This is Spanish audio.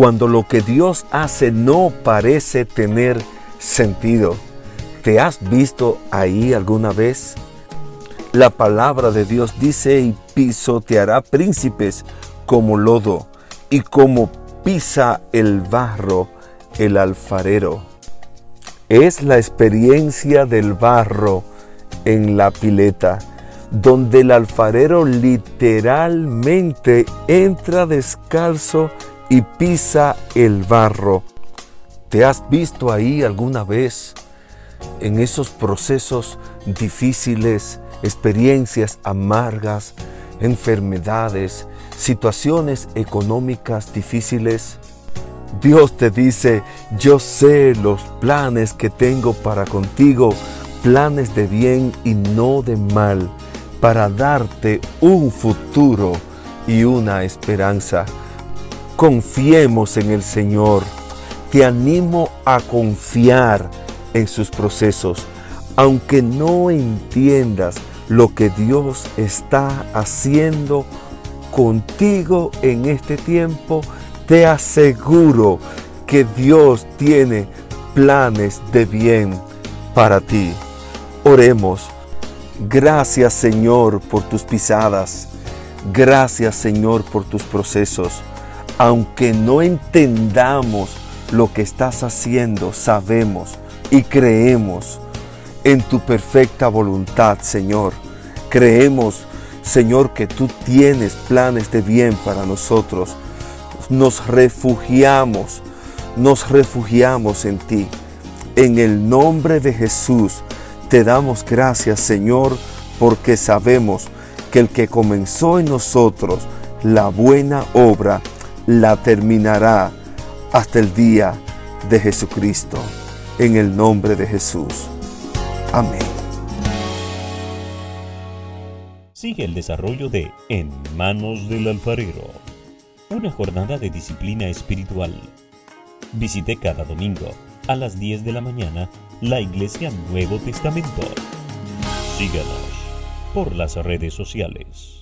cuando lo que Dios hace no parece tener sentido. ¿Te has visto ahí alguna vez? La palabra de Dios dice y pisoteará príncipes como lodo y como pisa el barro el alfarero. Es la experiencia del barro en la pileta, donde el alfarero literalmente entra descalzo y pisa el barro. ¿Te has visto ahí alguna vez en esos procesos difíciles, experiencias amargas, enfermedades, situaciones económicas difíciles? Dios te dice, yo sé los planes que tengo para contigo, planes de bien y no de mal, para darte un futuro y una esperanza. Confiemos en el Señor. Te animo a confiar en sus procesos, aunque no entiendas lo que Dios está haciendo contigo en este tiempo, te aseguro que Dios tiene planes de bien para ti. Oremos. Gracias Señor por tus pisadas. Gracias Señor por tus procesos aunque no entendamos lo que estás haciendo, sabemos y creemos en tu perfecta voluntad, Señor. Creemos, Señor, que tú tienes planes de bien para nosotros. Nos refugiamos, nos refugiamos en ti. En el nombre de Jesús te damos gracias, Señor, porque sabemos que el que comenzó en nosotros la buena obra, la terminará hasta el día de Jesucristo. En el nombre de Jesús. Amén. Sigue el desarrollo de En manos del alfarero, una jornada de disciplina espiritual. Visite cada domingo a las 10 de la mañana la Iglesia Nuevo Testamento. Síganos por las redes sociales.